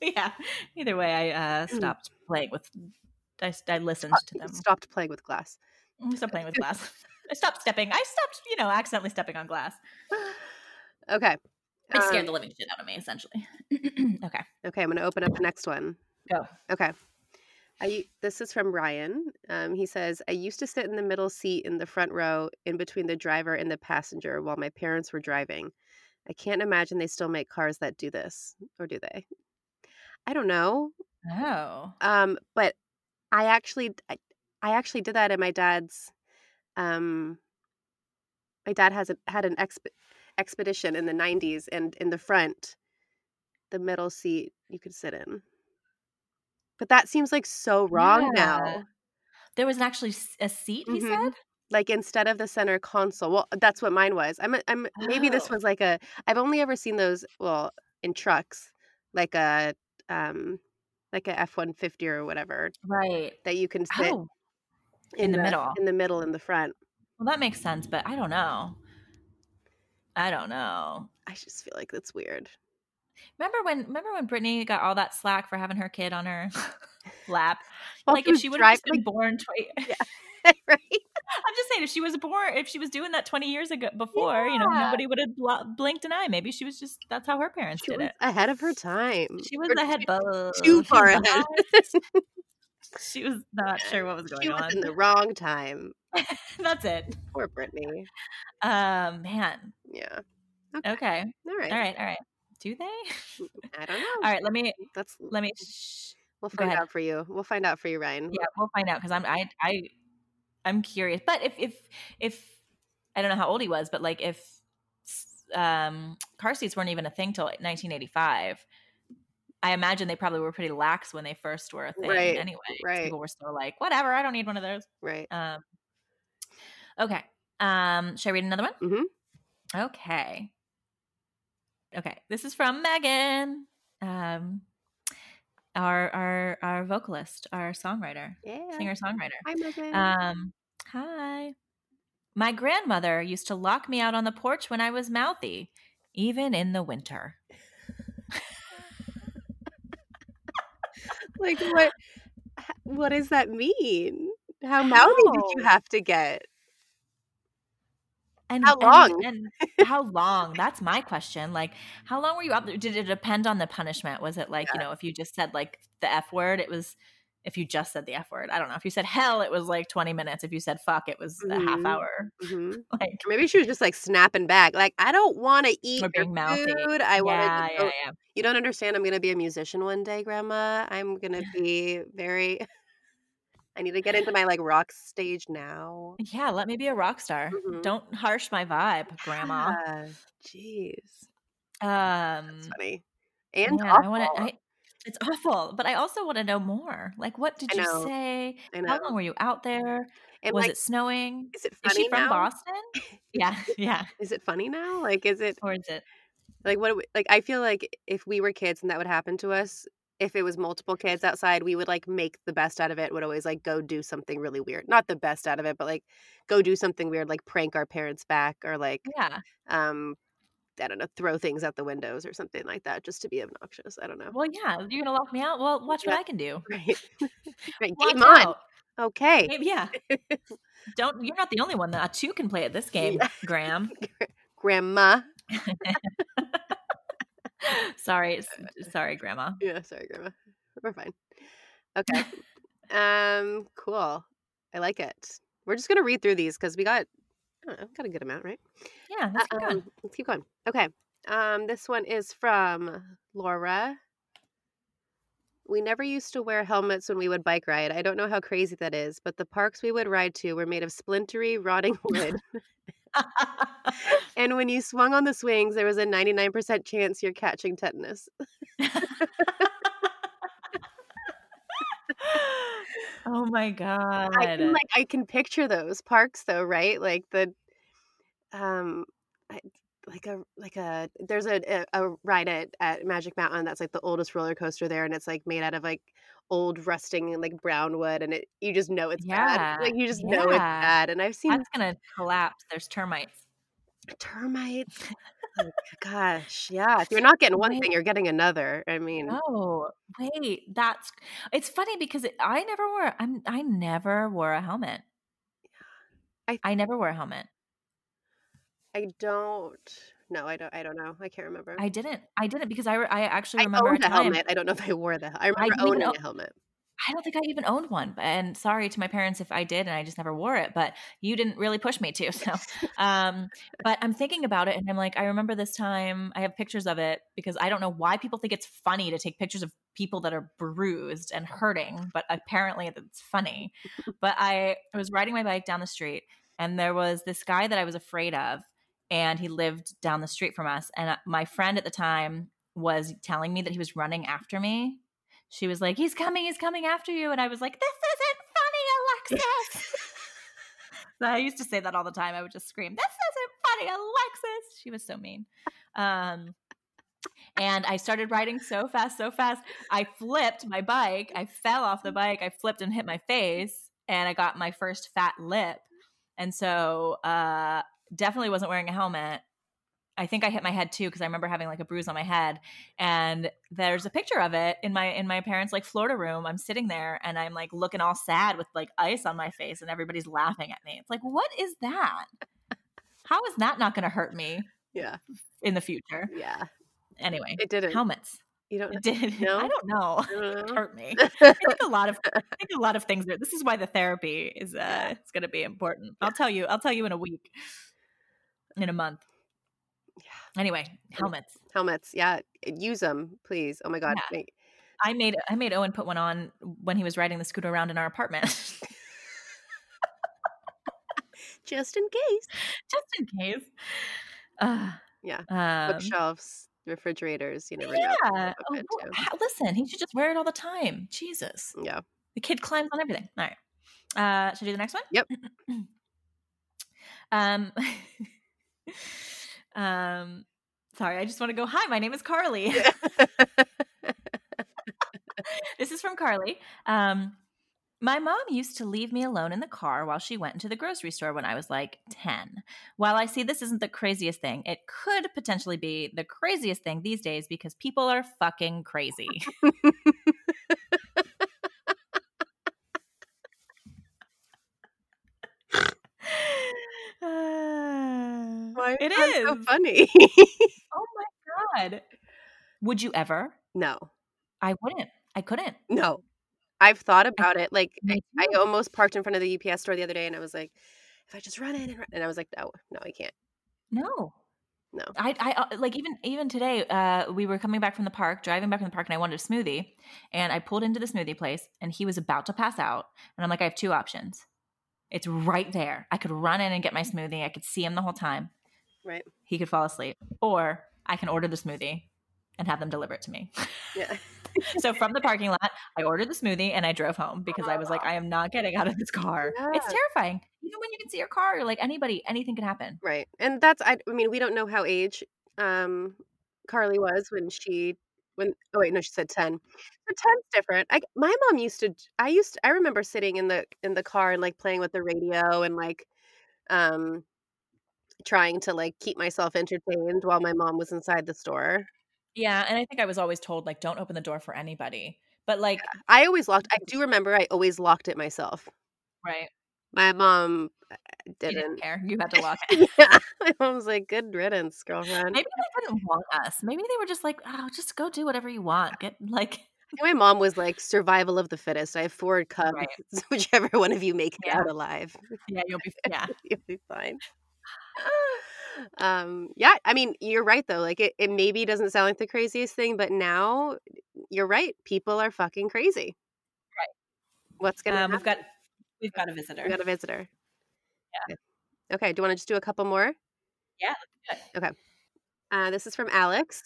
Yeah. Either way, I uh, Mm. stopped playing with. I, I listened to them. Stopped playing with glass. I stopped playing with glass. I stopped stepping. I stopped, you know, accidentally stepping on glass. Okay. It um, scared the living shit out of me, essentially. okay, Okay, I'm going to open up the next one. go. Okay. I, this is from Ryan. Um, he says, I used to sit in the middle seat in the front row in between the driver and the passenger while my parents were driving. I can't imagine they still make cars that do this, or do they? I don't know. Oh. Um, but I actually, I, I actually did that in my dad's. Um, my dad has a, had an exp- expedition in the '90s, and in the front, the middle seat you could sit in. But that seems like so wrong Yeah. now. There was actually a seat, he Mhm. said? Like instead of the center console. Well, that's what mine was. I'm, I'm maybe this Oh. was like a. I've only ever seen those. Well, in trucks, like a, um, like a F one fifty or whatever Right. that you can sit Oh, in the middle. in the middle, in the front. well, that makes sense, but I don't know. I don't know. I just feel like that's weird. Remember when remember when Brittany got all that slack for having her kid on her lap? Well, like if she would have been born twi- right? I'm just saying if she was born if she was doing that 20 years ago before, you know, nobody would have bl- blinked an eye. Maybe she was just that's how her parents She did was it. ahead of her time. She was Or ahead too- too far ahead. she was not sure what was going she was on. in the wrong time. That's it. Poor Brittany. Um, man. Yeah. Okay. All right. All right. All right. Do they? I don't know. All right. Let me That's let me. Sh- we'll find out for you. We'll find out for you, Ryan. yeah, we'll find out because I'm I I I'm curious. But if if if I don't know how old he was, but like if um car seats weren't even a thing till 1985. I imagine they probably were pretty lax when they first were a thing. Right, Anyway, right. people were still like, whatever, I don't need one of those. Right. Um, okay. Um, should I read another one? Mhm. Okay. Okay. This is from Megan, um, our our our vocalist, our songwriter, Yeah. singer songwriter. Hi, Megan. Um, hi. My grandmother used to lock me out on the porch when I was mouthy. even in the winter. Like what what does that mean? How mouthy did you have to get? And How long? and how long? That's my question. Like, how long were you out there? Did it depend on the punishment? Was it like, you know, if you just said like the F word, it was if you just said the F word, I don't know. If you said hell, it was like 20 minutes. If you said fuck, it was a half Mhm. hour. Mhm. Like maybe she was just like snapping back. Like, I don't want to eat your food. I want to yeah, yeah. You don't understand. I'm going to be a musician one day, grandma. I'm going to be very I need to get into my like rock stage now. Yeah, let me be a rock star. Mhm. Don't harsh my vibe, grandma. Jeez. Um That's funny. And yeah, I want to. I it's awful, but I also want to know more. Like what did you say? How long were you out there? And Was like, it snowing? is it Is she from now? Boston? Yeah, yeah. Is it funny now? Like, is it Or is it like what? we- Like, I feel like if we were kids and that would happen to us, if it was multiple kids outside, we would like make the best out of it. Would always like go do something really weird. Not the best out of it, but like go do something weird, like prank our parents back, or like Yeah. um, I don't know, throw things out the windows or something like that, just to be obnoxious. I don't know. Well, yeah, you're gonna lock me out. Well, watch what I can do. Right. right. Game on. out. Okay. Maybe yeah. Don't you're not the only one that two can play at this game, Yeah. Graham. Grandma. sorry, sorry, Grandma. Yeah, sorry, grandma. We're fine. Okay. um, cool. I like it. We're just gonna read through these because we got I don't got a good amount, right? Yeah, let's keep going. Um, let's keep going. Okay. Um, this one is from Laura. We never used to wear helmets when we would bike ride. I don't know how crazy that is, but the parks we would ride to were made of splintery, rotting wood. and when you swung on the swings, there was a 99% chance you're catching tetanus. oh my god. I can like I can picture those parks though, right? Like the um I, like a like a there's a, a ride at, at Magic Mountain that's like the oldest roller coaster there and it's like made out of like old rusting like brown wood and it you just know it's bad. Yeah, Like you just know it's bad. And I've seen That's gonna collapse. There's termites. termites. Oh gosh, yeah. If you're not getting one Wait. thing, you're getting another. I mean, Oh, wait, that's it's funny because it, I never wore I'm I never wore a helmet. I- I never wore a helmet. I don't no, I don't I don't know. I can't remember. I didn't. I didn't because I I actually remember a owned a time. helmet. I don't know if I wore the I remember didn't owning own- a helmet. I don't think I even owned one. And sorry to my parents if I did and I just never wore it, but you didn't really push me to. So, um, but I'm thinking about it and I'm like, I remember this time, I have pictures of it because I don't know why people think it's funny to take pictures of people that are bruised and hurting, but apparently it's funny. But I, I was riding my bike down the street and there was this guy that I was afraid of and he lived down the street from us. And uh, my friend at the time was telling me that he was running after me she was like, "He's coming, he's coming after you," and I was like, "This isn't funny, Alexis." I used to say that all the time. I would just scream, "This isn't funny, Alexis." She was so mean. Um, and I started riding so fast, so fast. I flipped my bike. I fell off the bike. I flipped and hit my face, and I got my first fat lip. And so, uh, definitely wasn't wearing a helmet. I think I hit my head too because I remember having like a bruise on my head. And there's a picture of it in my in my parents' like Florida room. I'm sitting there and I'm like looking all sad with like ice on my face, and everybody's laughing at me. It's like, what is that? How is that not going to hurt me Yeah. in the future? Yeah. Anyway, It didn't. helmets. You don't It did. No? I don't know. I don't It know. hurt me. I think a lot of I think a lot of things are this is why the therapy is uh it's gonna be important. I'll tell you, I'll tell you in a week. In a month. Yeah. Anyway, helmets. Helmets. Yeah. Use them, please. Oh my god. Yeah. I made I made Owen put one on when he was riding the scooter around in our apartment. Just in case. Just in case. Uh, Yeah. um, Bookshelves, refrigerators, you never know. yeah. Oh, good well, too. ha- listen, he should just wear it all the time. Jesus. Yeah. The kid climbs on everything. All right. Uh, should I do the next one? Yep. um, um, sorry, I just want to go. Hi, my name is Carly. this is from Carly. Um, My mom used to leave me alone in the car while she went into the grocery store when I was like 10. While I see this isn't the craziest thing, it could potentially be the craziest thing these days because people are fucking crazy. Why it is so funny? Oh my god. Would you ever? no, I wouldn't. I couldn't. no. I've thought about it. Like I, I almost parked in front of the UPS store the other day, and I was like, if I just run in and run, and I was like, no, no, I can't. No. No. I, I uh, like even even today. Uh, we were coming back from the park, driving back from the park, and I wanted a smoothie. And I pulled into the smoothie place, and he was about to pass out. And I'm like, I have two options. It's right there. I could run in and get my smoothie. I could see him the whole time. Right. He could fall asleep, or I can order the smoothie and have them deliver it to me. Yeah. so from the parking lot, I ordered the smoothie and I drove home because I was like, I am not getting out of this car. It's Yeah. terrifying. Even when you can see your car, you're like anybody, anything can happen. Right. And that's I, I mean, we don't know how age um Carly was when she when oh wait, no, she said 10. So 10's different. I my mom used to I used to, I remember sitting in the in the car and like playing with the radio and like um trying to like keep myself entertained while my mom was inside the store. Yeah, and I think I was always told like don't open the door for anybody. But like, I always locked I do remember I always locked it myself. right? My mom uh, didn't. didn't care. You had to lock it. yeah. My mom was like, good riddance, girlfriend. Maybe they didn't want us. Maybe they were just like, oh, just go do whatever you want. Get like, My mom was like survival of the fittest. I have four cubs. Right. Whichever one of you make it Yeah. out alive, yeah, you'll be, yeah, you'll be fine. Um, yeah, I mean, you're right though. Like it, it maybe doesn't sound like the craziest thing, but now you're right. People are fucking crazy. Right. What's gonna um, happen? we've got, we've got a visitor. We got a visitor. Yeah. Okay. Do you want to just do a couple more? Yeah, let's Uh, this is from Alex.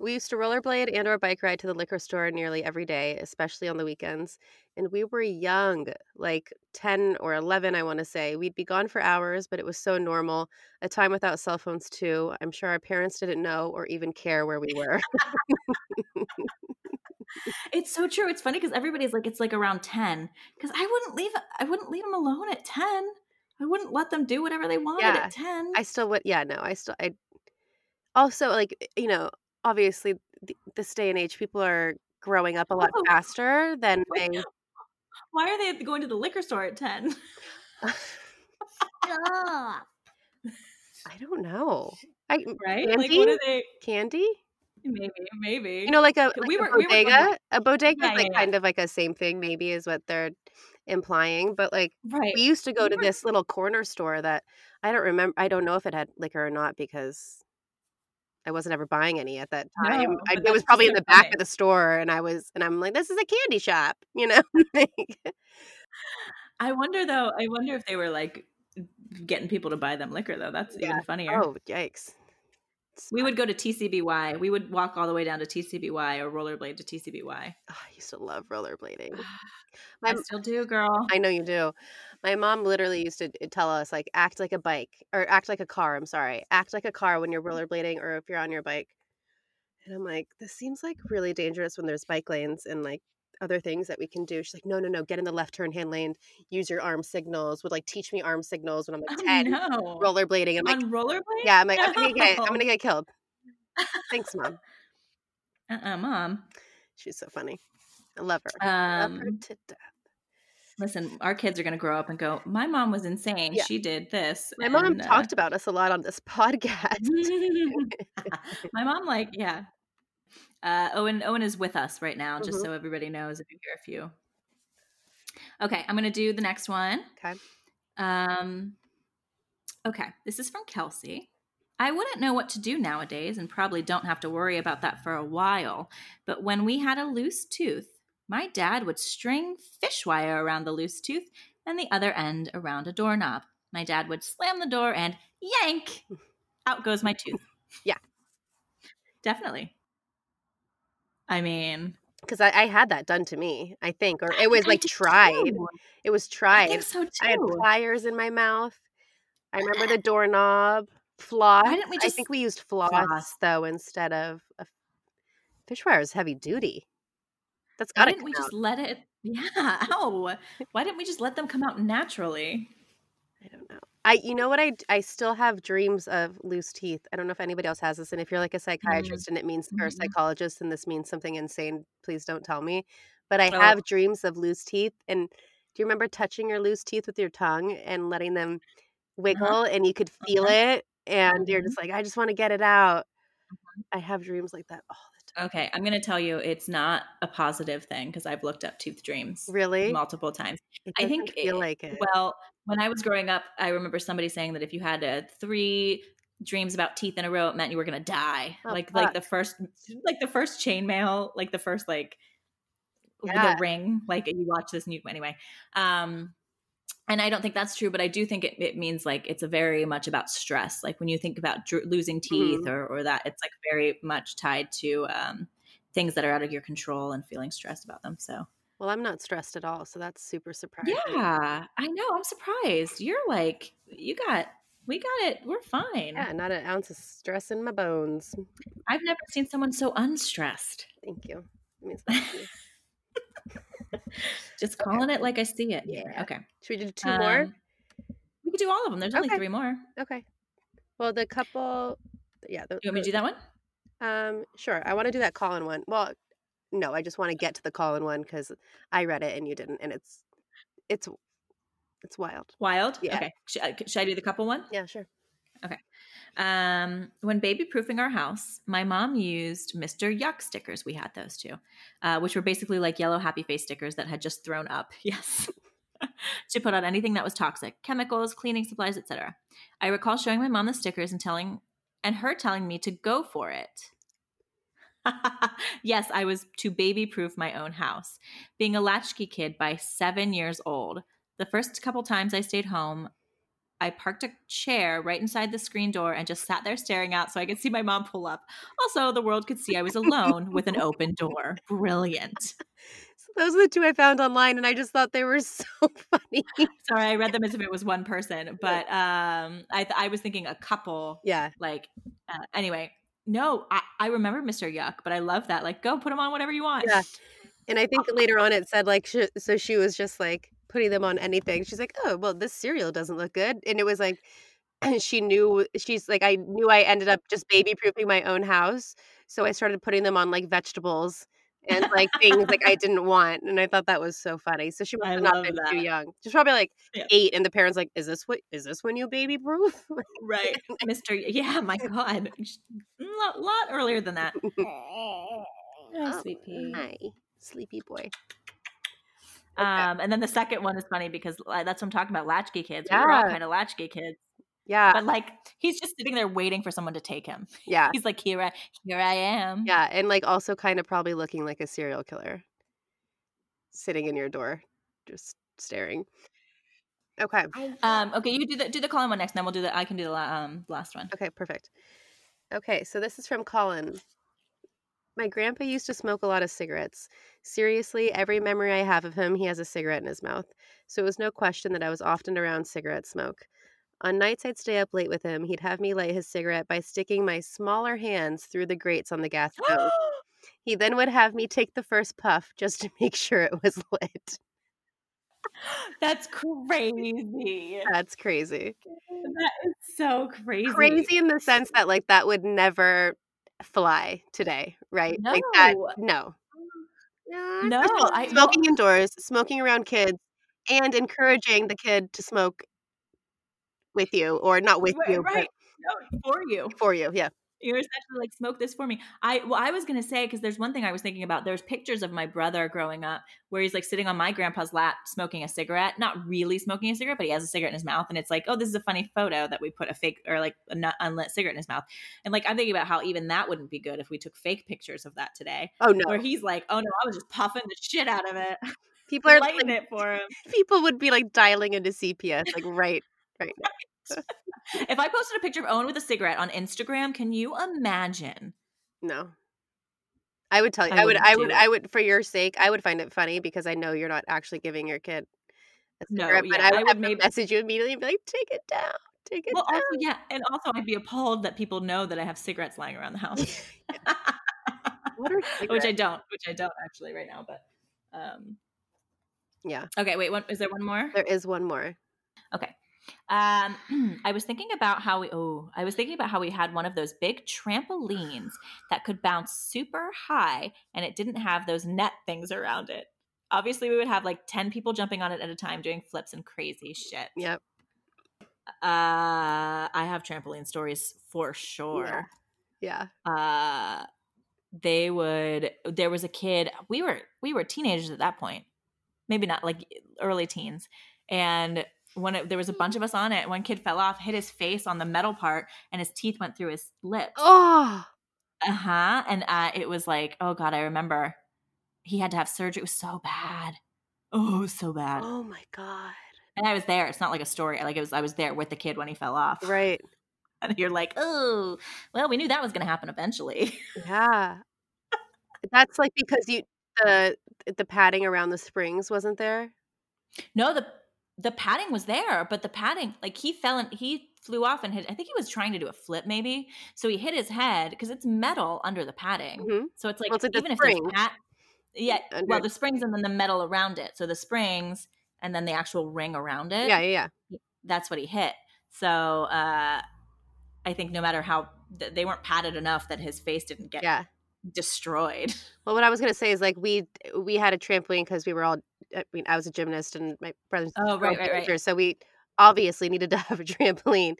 We used to rollerblade and or bike ride to the liquor store nearly every day, especially on the weekends. And we were young, like 10 or 11, I want to say. We'd be gone for hours, but it was so normal. A time without cell phones, too. I'm sure our parents didn't know or even care where we were. It's so true. It's funny because everybody's like, it's like around 10. Because I wouldn't leave, I wouldn't leave them alone at 10. I wouldn't let them do whatever they wanted Yeah. at 10. I still would, yeah, no, I still, I also, like, you know, obviously, th- this day and age, people are growing up a lot Oh. faster than they. Why are they going to the liquor store at 10? Stop. I don't know. I, Right? Like, Candy? what are they? candy? Maybe, maybe. You know, like a, We were- a we were going bodega. a bodega Yeah, is like yeah, yeah. kind of like a same thing, maybe, is what they're implying. But like right. we used to go We to were- this little corner store that I don't remember. I don't know if it had liquor or not because I wasn't ever buying any at that time. No, I, it was probably in the back funny. of the store, and I was, and I'm like, this is a candy shop, you know. I wonder though, I wonder if they were like getting people to buy them liquor though. That's Yeah. even funnier. oh yikes! We would go to TCBY. We would walk all the way down to TCBY or rollerblade to TCBY. Oh, ah, I used to love rollerblading. I still do, girl. I know you do. My mom literally used to tell us like act like a bike or act like a car. I'm sorry, act like a car when you're rollerblading or if you're on your bike. And I'm like, this seems like really dangerous when there's bike lanes and like other things that we can do. She's like, no, no, no, get in the left turn hand lane. Use your arm signals. Would like teach me arm signals when I'm like Oh, ten. no. Rollerblading. I'm like, On rollerblade? yeah. I'm like, I'm gonna get, I'm gonna get killed. Thanks, mom. Uh-uh, mom. She's so funny. I love her. i love her Um, to death. Listen, our kids are going to grow up and go, my mom was insane. Yeah. She did this. My mom uh, talked about us a lot on this podcast. my mom, like, yeah. Uh, Owen, Owen is with us right now, just Mhm. so everybody knows if you hear a few. Okay, I'm going to do the next one. Okay. Um, okay, this is from Kelsey. I wouldn't know what to do nowadays and probably don't have to worry about that for a while. But when we had a loose tooth, my dad would string fish wire around the loose tooth and the other end around a doorknob. My dad would slam the door and yank! Out goes my tooth. Yeah. Definitely. I mean, because I, I had that done to me, I think, or it was like tried. too. It was I tried. think so too. I had pliers in my mouth. I remember the doorknob floss. Why didn't we I just- think we used floss, Floss. though instead of a fish wire is heavy duty. That's Why gotta didn't we come just out. let it Yeah. Ow. Why didn't we just let them come out naturally? I don't know. I you know what I I still have dreams of loose teeth. I don't know if anybody else has this, and if you're like a Mm, psychiatrist and it means or a psychologist and this means something insane, please don't tell me. But I Oh. have dreams of loose teeth. And do you remember touching your loose teeth with your tongue and letting them wiggle and you could feel Uh-huh. it and you're Mhm. just like, I just want to get it out. I have dreams like that all Okay, I'm gonna tell you it's not a positive thing because I've looked up tooth dreams Really? multiple times. I think feel it- like it. Well, when I was growing up, I remember somebody saying that if you had uh, three dreams about teeth in a row, it meant you were gonna die. Oh, like like the first like the first chainmail, like the first like Yeah. the ring. Like you watch this new anyway. Um and I don't think that's true, but I do think it, it means like it's a very much about stress. Like when you think about dr- losing teeth Mhm. or, or that, it's like very much tied to um, things that are out of your control and feeling stressed about them. So Well, I'm not stressed at all, so that's super surprising. yeah, I know. I'm surprised. You're like you got we got it. We're fine. Yeah, not an ounce of stress in my bones. I've never seen someone so unstressed. Thank you. It means a lot to me. Just Okay. calling it like I see it. Yeah. Okay. Should we do two more? Um, We could do all of them. There's only three more. Okay. Well, the couple, yeah. The, You want me to do that one? Um, sure. I want to do that Colin one. Well, no, I just want to get to the Colin one because I read it and you didn't, and it's, it's, it's wild. Wild. Yeah. Okay. Should should I do the couple one? Yeah, sure. Um, when baby proofing our house, my mom used Mr. Yuck stickers. We had those too, uh, which were basically like yellow happy face stickers that had just thrown up. Yes. to put on anything that was toxic, chemicals, cleaning supplies, etc. I recall showing my mom the stickers and telling and her telling me to go for it. yes, I was to baby proof my own house. Being a latchkey kid by seven years old, the first couple times I stayed home, I parked a chair right inside the screen door and just sat there staring out so I could see my mom pull up. Also, the world could see I was alone with an open door. Brilliant. So those are the two I found online, and I just thought they were so funny. Sorry, I read them as if it was one person, but um, I, th- I was thinking a couple. yeah. Like, uh, anyway, no, I, I remember Mr. Yuck, but I love that. Like, go put them on whatever you want. Yeah. And I think later on it said like, sh- so she was just like putting them on anything. She's like, oh, well, this cereal doesn't look good. And it was like, she knew, she's like, I knew I ended up just baby proofing my own house. So I started putting them on like vegetables and like things like I didn't want. And I thought that was so funny. So she must have not been that. too young. She's probably like Yeah. eight. And the parents like, is this what, is this when you baby proof? Right. Mr. Yeah, my God. A lot, lot earlier than that. Ah, oh, sweet pea. Hi, sleepy boy. Okay. Um, and then the second one is funny because uh, that's what I'm talking about. Latchkey kids. We were all Yeah. kind of latchkey kids, Yeah. but like he's just sitting there waiting for someone to take him. Yeah. He's like, here I, here I am. Yeah, and like also kind of probably looking like a serial killer sitting in your door, just staring. Okay. Um. Okay, you do the do the Colin one next, and then we'll do the. I can do the la- um last one. Okay, perfect. Okay, so this is from Colin. My grandpa used to smoke a lot of cigarettes. Seriously, every memory I have of him, he has a cigarette in his mouth. So it was no question that I was often around cigarette smoke. On nights I'd stay up late with him, he'd have me light his cigarette by sticking my smaller hands through the grates on the gas stove. He then would have me take the first puff just to make sure it was lit. That's crazy. That's crazy. That is so crazy. Crazy in the sense that like that would never fly today, right? Like that No. no. No, No, first of all, I- smoking indoors, smoking around kids, and encouraging the kid to smoke with you or not with Right, you, right. No, for you. for you. Yeah. You're essentially like smoke this for me. I well, I was gonna say because there's one thing I was thinking about. There's pictures of my brother growing up where he's like sitting on my grandpa's lap smoking a cigarette, not really smoking a cigarette, but he has a cigarette in his mouth, and it's like, oh, this is a funny photo that we put a fake or like an unlit cigarette in his mouth, and like I'm thinking about how even that wouldn't be good if we took fake pictures of that today, Oh no. where he's like, oh no, I was just puffing the shit out of it, People are lighting like, it for him. people would be like dialing into CPS like right right now. If I posted a picture of Owen with a cigarette on Instagram, can you imagine? No. I would tell you. I I, would I would it. I would for your sake, I would find it funny because I know you're not actually giving your kid a No, cigarette, but I would, I would maybe- message you immediately and be like, take it down. Take it Well, down. also, yeah, and also I'd be appalled that people know that I have cigarettes lying around the house. What are which I don't, which I don't actually right now, but um Yeah. Okay, wait. One, is there one more? There is one more. Okay. Um, I was thinking about how we. Oh, I was thinking about how we had one of those big trampolines that could bounce super high, and it didn't have those net things around it. Obviously, we would have like ten people jumping on it at a time, doing flips and crazy shit. Yep. Uh, I have trampoline stories for sure. Yeah. Uh, they would. There was a kid. We were we were teenagers at that point, maybe not like early teens, and when it, there was a bunch of us on it, one kid fell off, hit his face on the metal part, and his teeth went through his lips. Oh. Uh huh. And uh, it was like, oh god, I remember. He had to have surgery. It was so bad. Oh, so bad. Oh my god. And I was there. It's not like a story. Like it was. I was there with the kid when he fell off. Right. And you're like, oh, well, we knew that was going to happen eventually. Yeah. That's like because you the the padding around the springs wasn't there. no, the the padding was there, but the padding, like he fell and he flew off and hit. I think he was trying to do a flip, maybe. So he hit his head because it's metal under the padding. Mhm. So it's like Well, it's like the even if spring there's pat, yeah, under- well, the springs and then the metal around it. So the springs and then the actual ring around it. Yeah, yeah, yeah. that's what he hit. So uh, I think no matter how th- they weren't padded enough that his face didn't get Yeah. destroyed. Well, what I was gonna say is like we we had a trampoline because we were all. I mean, I was a gymnast and my brothers. Oh, right, right, right. right. So we obviously needed to have a trampoline,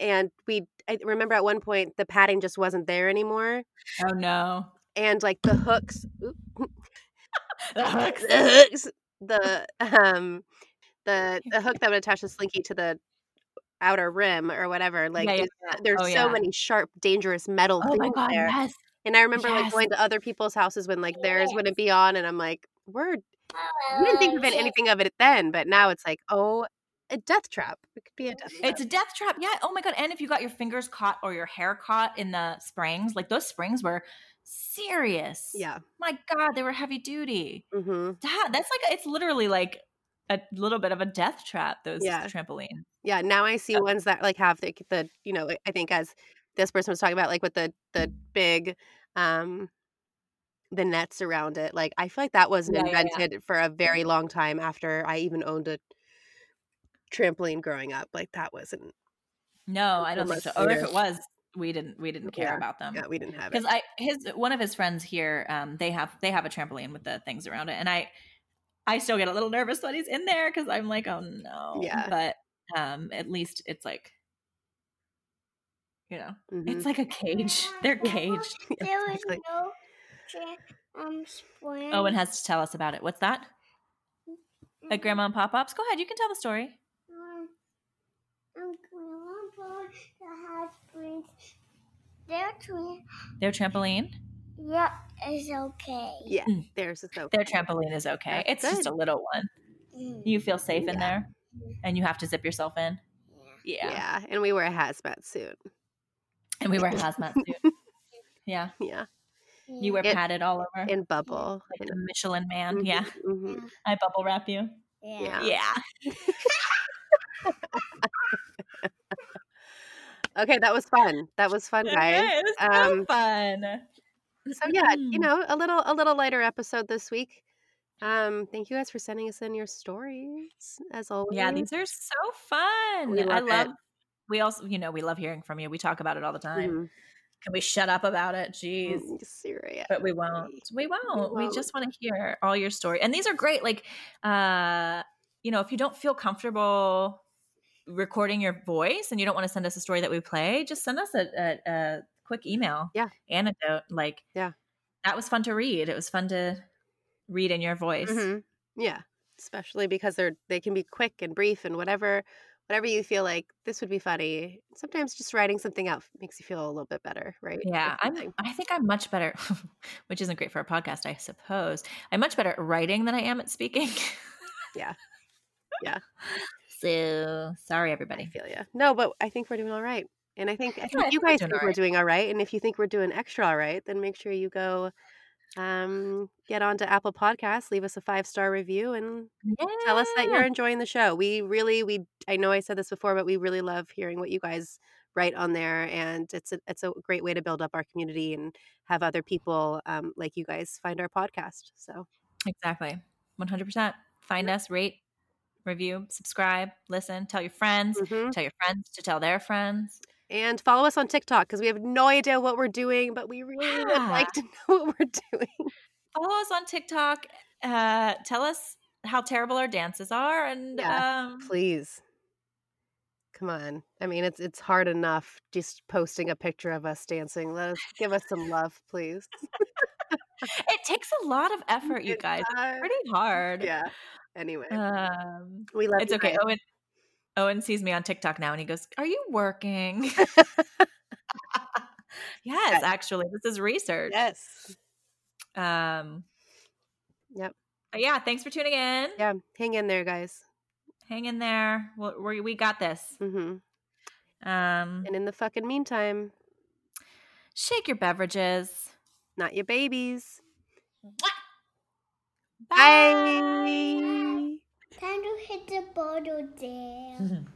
and we. I remember at one point the padding just wasn't there anymore, Oh no, and like the hooks, the hooks. the hooks, the um, the the hook that would attach the slinky to the outer rim or whatever. Like Yeah, yeah, yeah. there's Oh, so many sharp, dangerous metal Oh things my god, there. yes. And I remember like going to other people's houses when like theirs wouldn't be on, and I'm like, we're we didn't think of it, anything of it then, but now it's like, oh, a death trap. It could be a death trap. It's a death trap. Yeah. Oh my god. And if you got your fingers caught or your hair caught in the springs, like those springs were serious. yeah. My god, they were heavy duty. hmm That, that's like it's literally like a little bit of a death trap. Those Yeah. trampolines. Yeah. Now I see Oh. ones that like have the, the you know I think as this person was talking about like with the the big um the nets around it. Like I feel like that wasn't Yeah, yeah, yeah. invented for a very long time after I even owned a trampoline growing up. Like that wasn't. No, I don't think so. Or if it was, we didn't we didn't care Yeah. about them. Yeah, we didn't have it. because I his one of his friends here, um, they have they have a trampoline with the things around it, and I I still get a little nervous when he's in there because I'm like, oh no, Yeah. But um, at least it's like, you know, Mhm. it's like a cage. They're caged. There exactly. no tra- um spring. Owen has to tell us about it. What's that? At Grandma and Pop Pop's. Go ahead, you can tell the story. Um, um, grandma that has springs. Their twin. Their trampoline. Yep, is okay. Yeah, Mm. theirs is so. Their trampoline is okay. That's it's just a little one. Mm. You feel safe in there, and you have to zip yourself in. Yeah. Yeah. Yeah, and we wear a hazmat suit. And we wear a hazmat suit. Yeah. Yeah, You were It- padded all over. in bubble. like the Michelin man. Mhm, Yeah. mhm. I bubble wrap you. Yeah. Yeah. Yeah. Okay, that was fun. That was fun, guys. Okay, it was so Um, fun. So yeah, you know, a little a little lighter episode this week. Um, thank you guys for sending us in your stories as always. Yeah, these are so fun. We I love it. we also, you know, we love hearing from you. We talk about it all the time. Mhm. Can we shut up about it? Jeez. Seriously. But we won't. We won't. We, won't. just want to hear all your story. And these are great. Like, uh, you know, if you don't feel comfortable recording your voice and you don't want to send us a story that we play, just send us a, a, a quick email. Yeah. Anecdote. Like, Yeah. That was fun to read. It was fun to read in your voice. Mhm. Yeah, especially because they're they can be quick and brief and whatever whatever you feel like this would be funny. Sometimes just writing something out makes you feel a little bit better, right? Yeah, I'm. I think I'm much better, which isn't great for a podcast, I suppose. I'm much better at writing than I am at speaking. Yeah. Yeah. So sorry, I everybody. feel you. No, but I think we're doing all right. And I think I think I you think we're guys doing think we're doing all right. And if you think we're doing extra all right, then make sure you go um get onto Apple Podcasts, leave us a five star review and tell us that you're enjoying the show. We really we I know I said this before, but we really love hearing what you guys write on there and it's a it's a great way to build up our community and have other people um like you guys find our podcast. So exactly. One hundred percent. Find us, rate, review, subscribe, listen, tell your friends, Mhm. tell your friends to tell their friends. And follow us on TikTok because we have no idea what we're doing, but we really would like to know what we're doing. Follow us on TikTok. Uh, tell us how terrible our dances are, and Yeah, um, Please. Come on. I mean, it's it's hard enough just posting a picture of us dancing. Let us give us some love, please. it takes a lot of effort, you guys. It's pretty hard. Yeah. Anyway, Um, we love it's okay. guys. Owen Owen sees me on TikTok now and he goes, Are you working? yes, actually. This is research. yes. Um Yep. yeah, thanks for tuning in. Yeah. Hang in there, guys. Hang in there. We'll, we we got this. hmm Um And in the fucking meantime, shake your beverages. not your babies. Bye. Bye. Time to hit the bottle down.